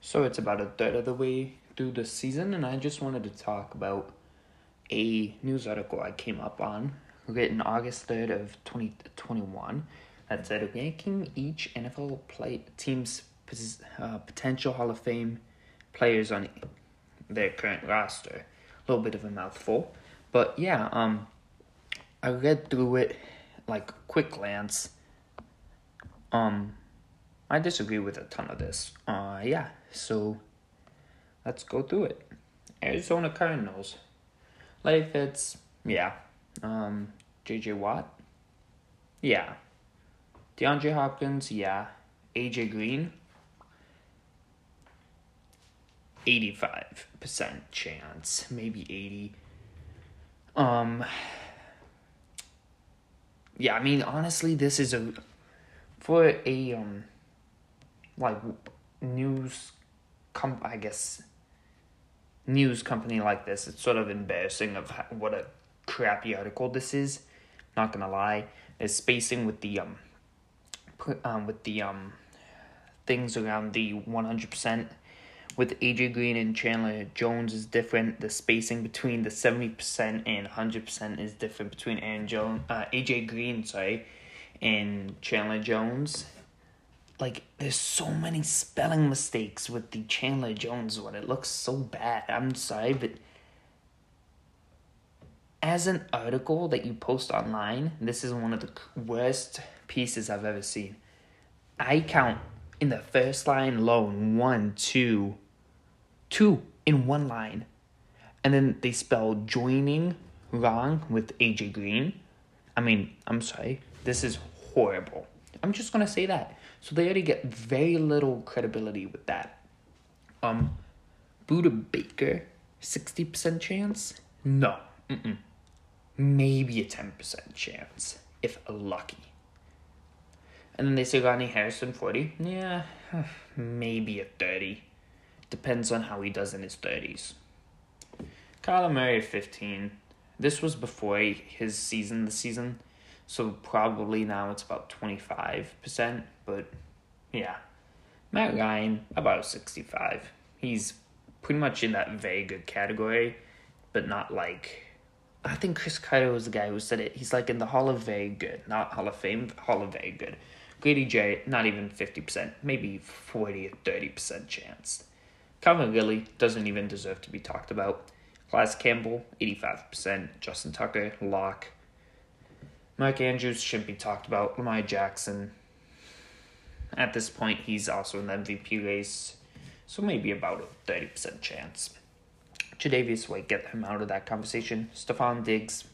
So it's about a third of the way through the season, and I just wanted to talk about a news article I came up on, written August 3rd of 2021, that said ranking each NFL play team's uh, potential Hall of Fame players on their current roster. A little bit of a mouthful, but yeah, um, I read through it like quick glance. Um, I disagree with a ton of this. Uh, yeah, so let's go through it. Arizona Cardinals. Like it's yeah. Um, J.J. Watt. Yeah. DeAndre Hopkins. Yeah. A.J. Green. 85% chance, maybe 80. Um Yeah, I mean honestly this is a for a um like news com I guess news company like this it's sort of embarrassing of how, what a crappy article this is not gonna lie is spacing with the um, um with the um things around the 100% with AJ Green and Chandler Jones is different. The spacing between the 70% and 100% is different between Aaron Jones, uh, AJ Green, sorry, and Chandler Jones like there's so many spelling mistakes with the Chandler Jones one. It looks so bad. I'm sorry, but as an article that you post online, this is one of the worst pieces I've ever seen. I count in the first line alone one, two, two in one line. And then they spell joining wrong with AJ Green. I mean, I'm sorry. This is horrible. I'm just gonna say that. So they already get very little credibility with that. Um, Budda Baker, sixty percent chance? No, Mm-mm. maybe a ten percent chance if lucky. And then they say Ronnie Harrison forty. Yeah, maybe a thirty. Depends on how he does in his thirties. Kyler Murray fifteen. This was before his season. The season so probably now it's about 25%, but yeah. Matt Ryan, about 65. He's pretty much in that very good category, but not like. I think Chris Kyle was the guy who said it. He's like in the Hall of Very Good, not Hall of Fame, Hall of Very Good. Grady J, not even 50%, maybe 40 or 30% chance. Calvin Ridley doesn't even deserve to be talked about. Calais Campbell, 85%. Justin Tucker, lock. Mark Andrews shouldn't be talked about. Lamar Jackson, at this point, he's also in the MVP race, so maybe about a 30% chance. Tre'Davious White, get him out of that conversation. Stefon Diggs,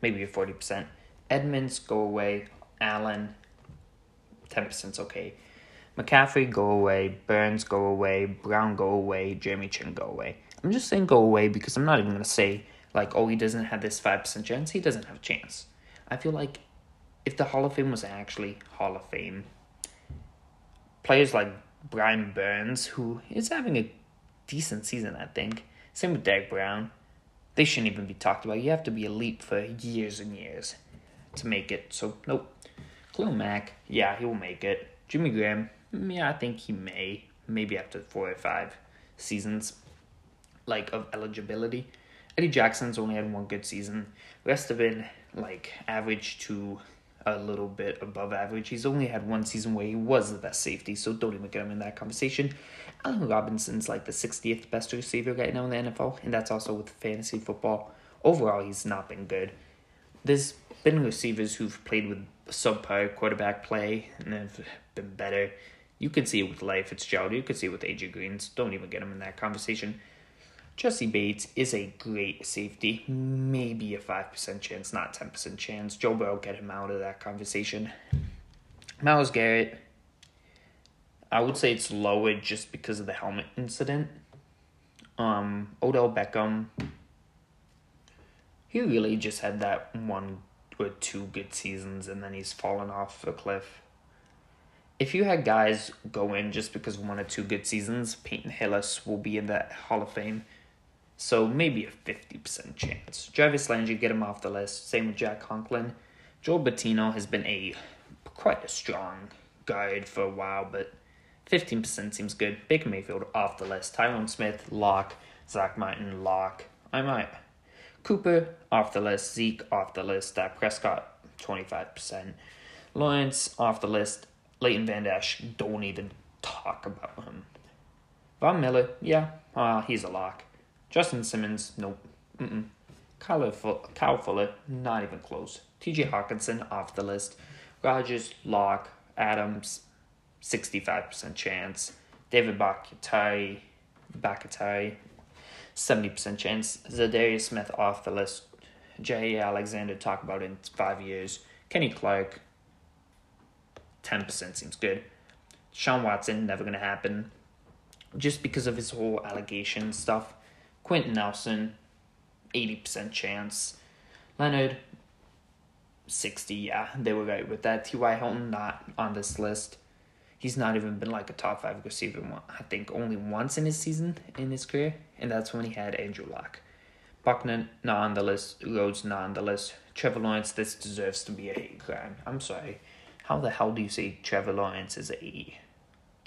maybe a 40%. Edmunds, go away. Allen, 10% okay. McCaffrey, go away. Burns, go away. Brown, go away. Jeremy Chinn, go away. I'm just saying go away because I'm not even going to say, like, oh, he doesn't have this 5% chance. He doesn't have a chance. I feel like if the Hall of Fame was actually Hall of Fame, players like Brian Burns, who is having a decent season, I think, same with Derrick Brown, they shouldn't even be talked about. You have to be elite for years and years to make it. So, nope. Khalil Mack, yeah, he will make it. Jimmy Graham, mm, yeah, I think he may. Maybe after four or five seasons, like, of eligibility. Eddie Jackson's only had one good season. Rest of it, like average to a little bit above average. He's only had one season where he was the best safety, so don't even get him in that conversation. Allen Robinson's like the 60th best receiver right now in the NFL, and that's also with fantasy football. Overall, he's not been good. There's been receivers who've played with subpar quarterback play and have been better. You can see it with Larry Fitzgerald. You can see it with AJ Greens. Don't even get him in that conversation. Jessie Bates is a great safety, maybe a 5% chance, not 10% chance. Joe Burrow get him out of that conversation. Myles Garrett, I would say it's lower just because of the helmet incident. Um, Odell Beckham, he really just had that one or two good seasons and then he's fallen off a cliff. If you had guys go in just because of one or two good seasons, Peyton Hillis will be in the Hall of Fame. So maybe a 50% chance. Jarvis Landry, get him off the list. Same with Jack Conklin. Joel Bitonio has been a quite a strong guard for a while, but 15% seems good. Baker Mayfield off the list. Tyron Smith, lock. Zack Martin, lock. I might. Cooper off the list. Zeke off the list. Dak Prescott, 25%. Lawrence off the list. Leighton Van Esch, don't even talk about him. Von Miller, yeah, uh, he's a lock. Justin Simmons, nope. Mm-mm. Kyle, Kyle Fuller, not even close. TJ Hockenson, off the list. Rodgers, lock. Adams, 65% chance. David Bakhtiari, Bakhtiari, 70% chance. Za'Darius Smith off the list. J. Alexander, talk about in five years. Kenny Clark, 10% seems good. Sean Watson, never going to happen. Just because of his whole allegation stuff. Quenton Nelson, 80% chance. Leonard, 60, yeah, they were right with that. T.Y. Hilton, not on this list. He's not even been like a top five receiver, I think, only once in his season, in his career, and that's when he had Andrew Luck. Buckner, not on the list. Rhodes, not on the list. Trevor Lawrence, this deserves to be a hate crime. I'm sorry. How the hell do you say Trevor Lawrence is a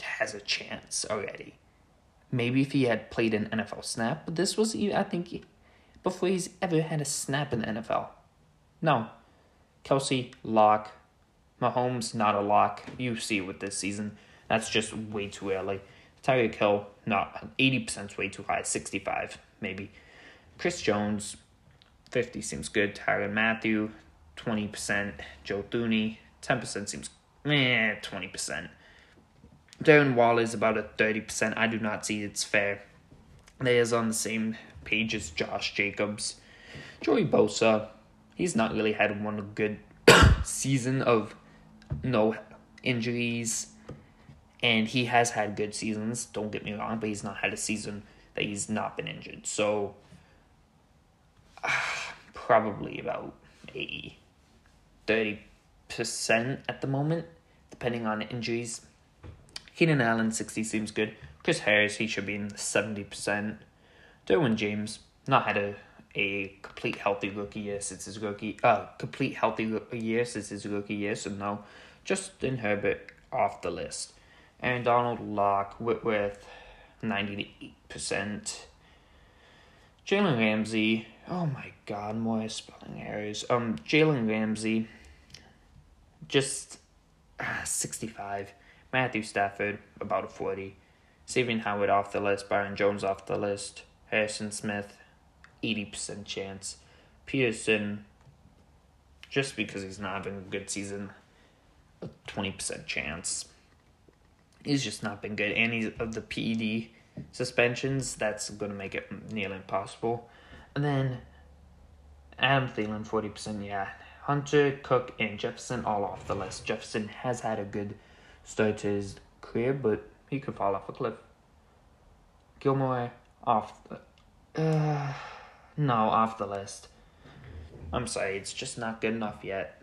has a chance already? Maybe if he had played an NFL snap, but this was I think before he's ever had a snap in the NFL. No. Kelce, lock. Mahomes, not a lock. You see with this season. That's just way too early. Tyreek Hill, not 80% is way too high. 65, maybe. Chris Jones, 50 seems good. Tyrann Mathieu, 20%. Joe Thuney, 10% seems meh, 20%. Darren Waller is about a 30%. I do not see it's fair. They is on the same page as Josh Jacobs. Joey Bosa, he's not really had one good season of no injuries. And he has had good seasons, don't get me wrong, but he's not had a season that he's not been injured. So, uh, probably about a 30 percent at the moment, depending on injuries. Keenan Allen sixty seems good. Chris Harris he should be in seventy percent. Derwin James not had a a complete healthy rookie year since his rookie uh complete healthy year since his rookie year. So no, Justin Herbert off the list. And Donald Lock Whitworth ninety eight percent. Jalen Ramsey, oh my god, more spelling errors. Um, Jalen Ramsey, just uh, 65. Matthew Stafford, about a 40. Xavier Howard off the list. Byron Jones off the list. Harrison Smith, 80% chance. Peterson, just because he's not having a good season, a 20% chance. He's just not been good. And he's of the PED suspensions, that's going to make it nearly impossible. And then Adam Thielen, 40%, yeah. Hunter, Cook, and Jefferson all off the list. Jefferson has had a good start to his career, but he could fall off a cliff. Gilmore off the uh, no, off the list. I'm sorry, it's just not good enough yet.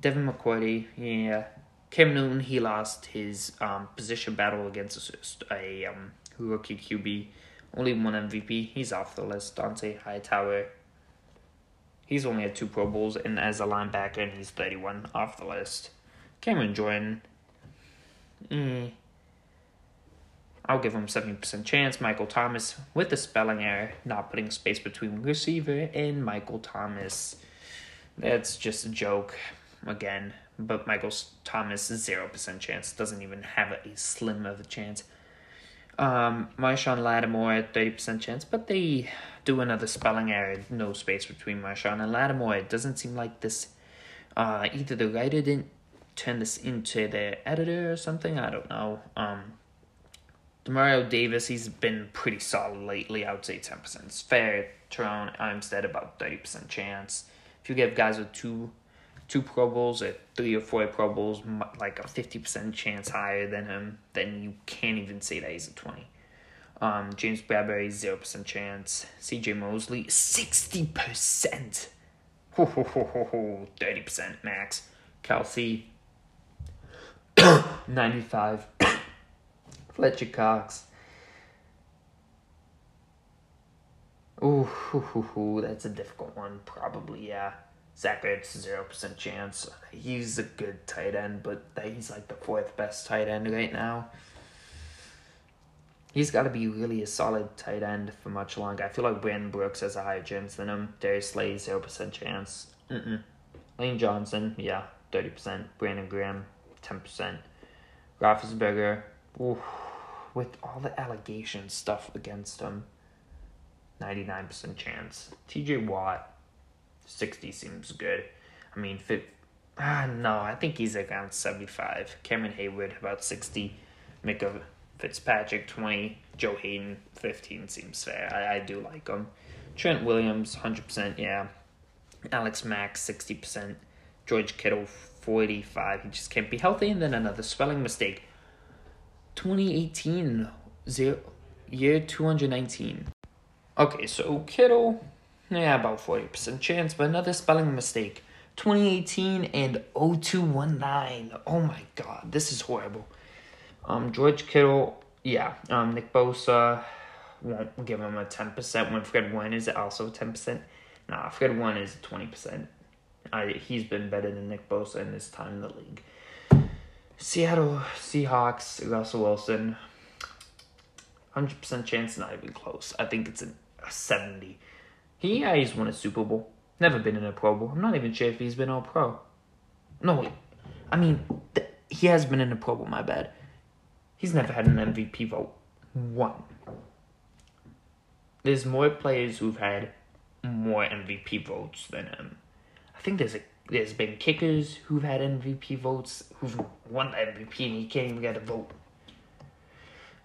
Devin McCourty, yeah. Cam Newton, he lost his um, position battle against a um, rookie QB. Only one MVP. He's off the list. Dont'a Hightower, He's only had two Pro Bowls, and as a linebacker, and he's 31 off the list. Cameron Jordan, mm, I'll give him 70% chance. Michael Thomas, with the spelling error, not putting space between receiver and Michael Thomas. That's just a joke, again. But Michael Thomas, 0% chance. Doesn't even have a slim of a chance. Um, Marshon Lattimore, 30% chance, but they do another spelling error, no space between Marshon and Lattimore. It doesn't seem like this, uh, either the writer didn't turn this into the editor or something, I don't know. Um, Demario Davis, he's been pretty solid lately, I would say 10% It's fair. Terron Armstead, about 30% chance. If you give guys with two two Pro Bowls or three or four Pro Bowls, like a 50% chance higher than him, then you can't even say that he's a 20. Um, James Bradberry, 0% chance. CJ Mosley, 60%. Ho, ho, ho, ho, ho. 30% max. Kelce, 95. Fletcher Cox. Ooh, hoo, hoo, hoo, that's a difficult one. Probably, yeah. Zach Ertz, zero percent chance. He's a good tight end, but he's like the fourth best tight end right now. He's got to be really a solid tight end for much longer. I feel like Brandon Brooks has a higher chance than him. Darius Slay, zero percent chance. Mm-mm. Lane Johnson, yeah, thirty percent. Brandon Graham, ten percent. Roethlisberger, oof, with all the allegation stuff against him, ninety nine percent chance. T.J. Watt, 60 seems good. I mean, fit, ah, no, I think he's around 75. Cameron Heyward, about 60. Minkah Fitzpatrick, 20. Joe Haden, 15 seems fair. I, I do like him. Trent Williams, 100%, yeah. Alex Mack, 60%. George Kittle, 45. He just can't be healthy. And then another spelling mistake. 2018, zero, year 219. Okay, so Kittle, yeah, about 40% chance, but another spelling mistake. 2018 and 0219. Oh my god, this is horrible. Um, George Kittle, yeah. Um, Nick Bosa won't give him a 10% when Fred Warner is also 10%. Nah, Fred Warner is 20%. I, he's been better than Nick Bosa in his time in the league. Seattle Seahawks, Russell Wilson, 100% chance, not even close. I think it's a 70. He yeah, he's won a Super Bowl. Never been in a Pro Bowl. I'm not even sure if he's been all pro. No, I mean, th- he has been in a Pro Bowl, my bad. He's never had an MVP vote. One. There's more players who've had more MVP votes than him. I think there's a there's been kickers who've had MVP votes who've won the MVP and he can't even get a vote.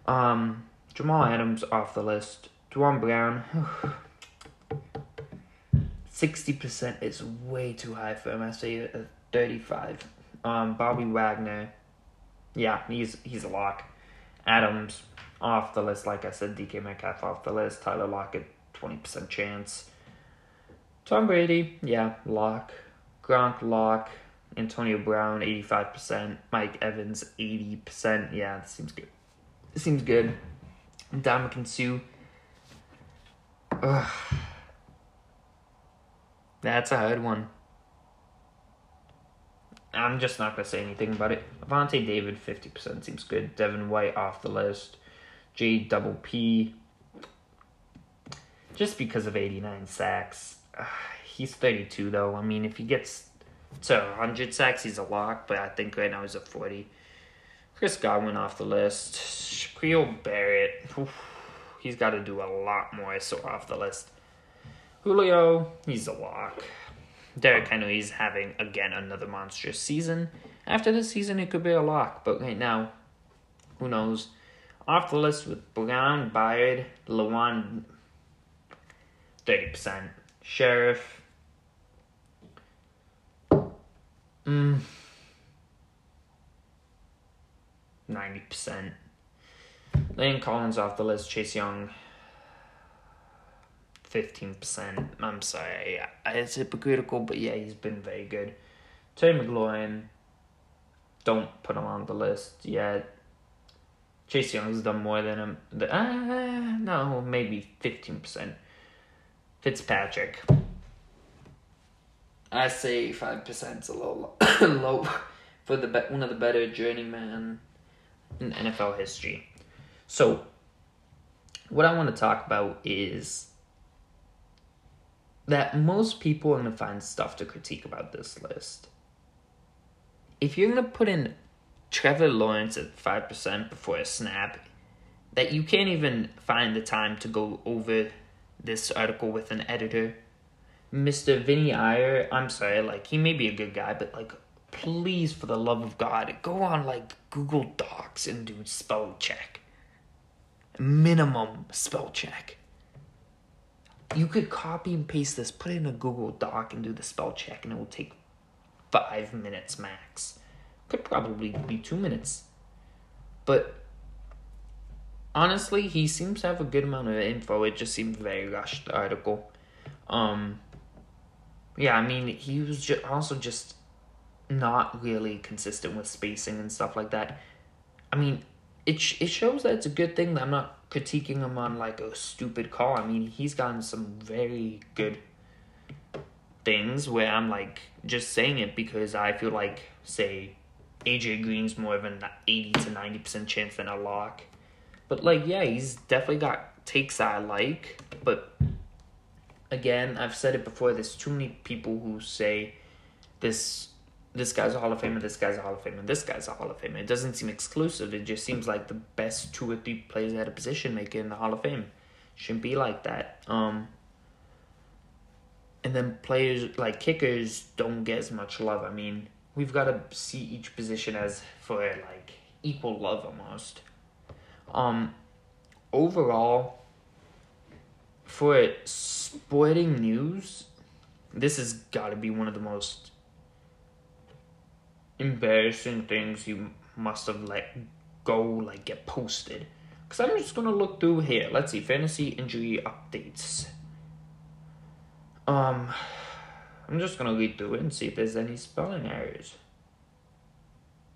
Um, Jamal Adams off the list. Duane Brown. 60% is way too high for him. I say 35. Um, Bobby Wagner, yeah, he's he's a lock. Adams off the list, like I said. DK Metcalf off the list. Tyler Lockett, 20% chance. Tom Brady, yeah, lock. Gronk, lock. Antonio Brown, 85%. Mike Evans, 80%. Yeah, this seems good. This seems good. Ndamukong Suh. Ugh. That's a hard one. I'm just not gonna say anything about it. Lavonte David, fifty percent seems good. Devin White off the list. J double P. Just because of eighty nine sacks uh, he's 32 though. I mean, if he gets to 100 sacks, he's a lock, but I think right now he's at 40. Chris Godwin off the list. Shaquille Barrett, oof, he's got to do a lot more, so off the list. Julio, he's a lock. Derrick Henry is having again another monstrous season. After this season, it could be a lock, but right now, who knows? Off the list with Brown, Byard, Lewan, 30%. Scherff. Mm. 90%. Landon Collins off the list. Chase Young. 15%. I'm sorry. It's hypocritical, but yeah, he's been very good. Terry McLaurin. Don't put him on the list yet. Chase Young's done more than him. Uh, no, maybe 15%. Fitzpatrick. I say five percent is a little low for the be- one of the better journeyman in NFL history. So, what I want to talk about is that most people are going to find stuff to critique about this list. If you're going to put in Trevor Lawrence at 5% before a snap, that you can't even find the time to go over this article with an editor. Mr. Vinnie Iyer, I'm sorry, like, he may be a good guy, but, like, please, for the love of God, go on, like, Google Docs and do spell check. Minimum spell check you could copy and paste this, put it in a Google Doc, and do the spell check, and it will take five minutes max. Could probably be two minutes. But honestly, he seems to have a good amount of info. It just seemed very rushed, the article. Um, yeah, I mean, he was just also just not really consistent with spacing and stuff like that. I mean, it sh- it shows that it's a good thing that I'm not critiquing him on like a stupid call. I mean, he's gotten some very good things where I'm like just saying it because I feel like say AJ Green's more of an eighty to ninety percent chance than a lock. But like yeah, he's definitely got takes I like. But again, I've said it before, there's too many people who say this this guy's a Hall of Famer, this guy's a Hall of Famer, this guy's a Hall of Famer. It doesn't seem exclusive. It just seems like the best two or three players at a position make it in the Hall of Fame. Shouldn't be like that. Um, and then players like kickers don't get as much love. I mean, we've got to see each position as for like equal love almost. Um, overall, for sporting news, this has got to be one of the most embarrassing things you must have let go, like get posted. Because I'm just gonna look through here. Let's see, fantasy injury updates. Um, I'm just gonna read through it and see if there's any spelling errors.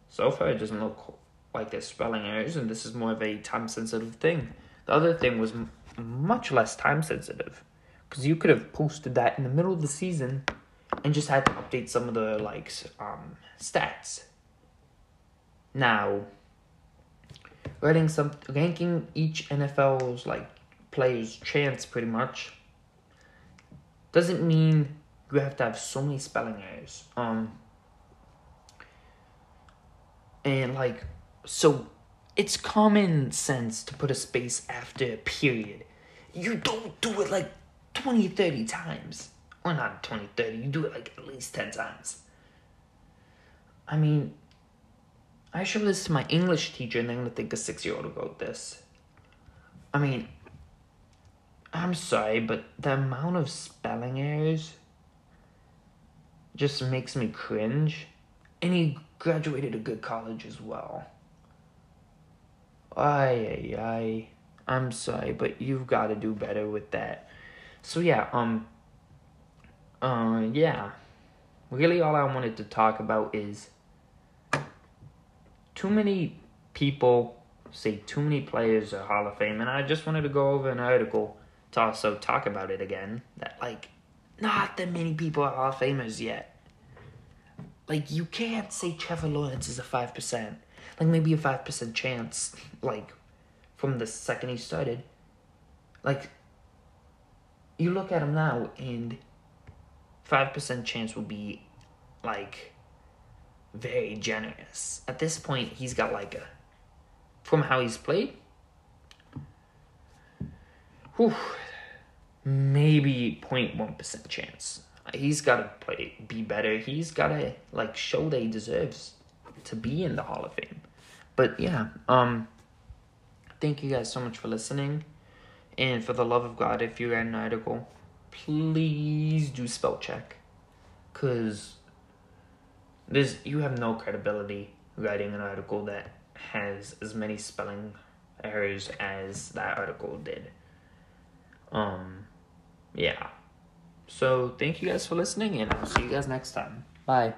So far, it doesn't look like there's spelling errors, and this is more of a time sensitive thing. The other thing was m- much less time sensitive, because you could have posted that in the middle of the season, and just had to update some of the like um stats. Now, writing some ranking each NFL's like players' chance pretty much doesn't mean you have to have so many spelling errors. Um, and like, so it's common sense to put a space after a period. You don't do it like 20, 30 times. Or not 20, 30, you do it like at least 10 times. I mean, I show this to my English teacher and they're gonna think a six year old wrote this. I mean, I'm sorry, but the amount of spelling errors just makes me cringe. And he graduated a good college as well. Ay, ay, ay. I'm sorry, but you've got to do better with that. So yeah, um, uh, yeah. Really, all I wanted to talk about is too many people say too many players are Hall of Fame, and I just wanted to go over an article to also talk about it again. That like not that many people are Hall of Famers yet. Like you can't say Trevor Lawrence is a five percent. Like maybe a five percent chance, like from the second he started. Like you look at him now and five percent chance would be like very generous. At this point he's got like a from how he's played. Whew, maybe 0.1% chance. He's got to play be better. He's got to like show that he deserves to be in the Hall of Fame. But yeah, um thank you guys so much for listening. And for the love of God, if you read an article, please do spell check. Cause there's you have no credibility writing an article that has as many spelling errors as that article did. Um yeah. So thank you guys for listening, and I'll see you guys next time. Bye.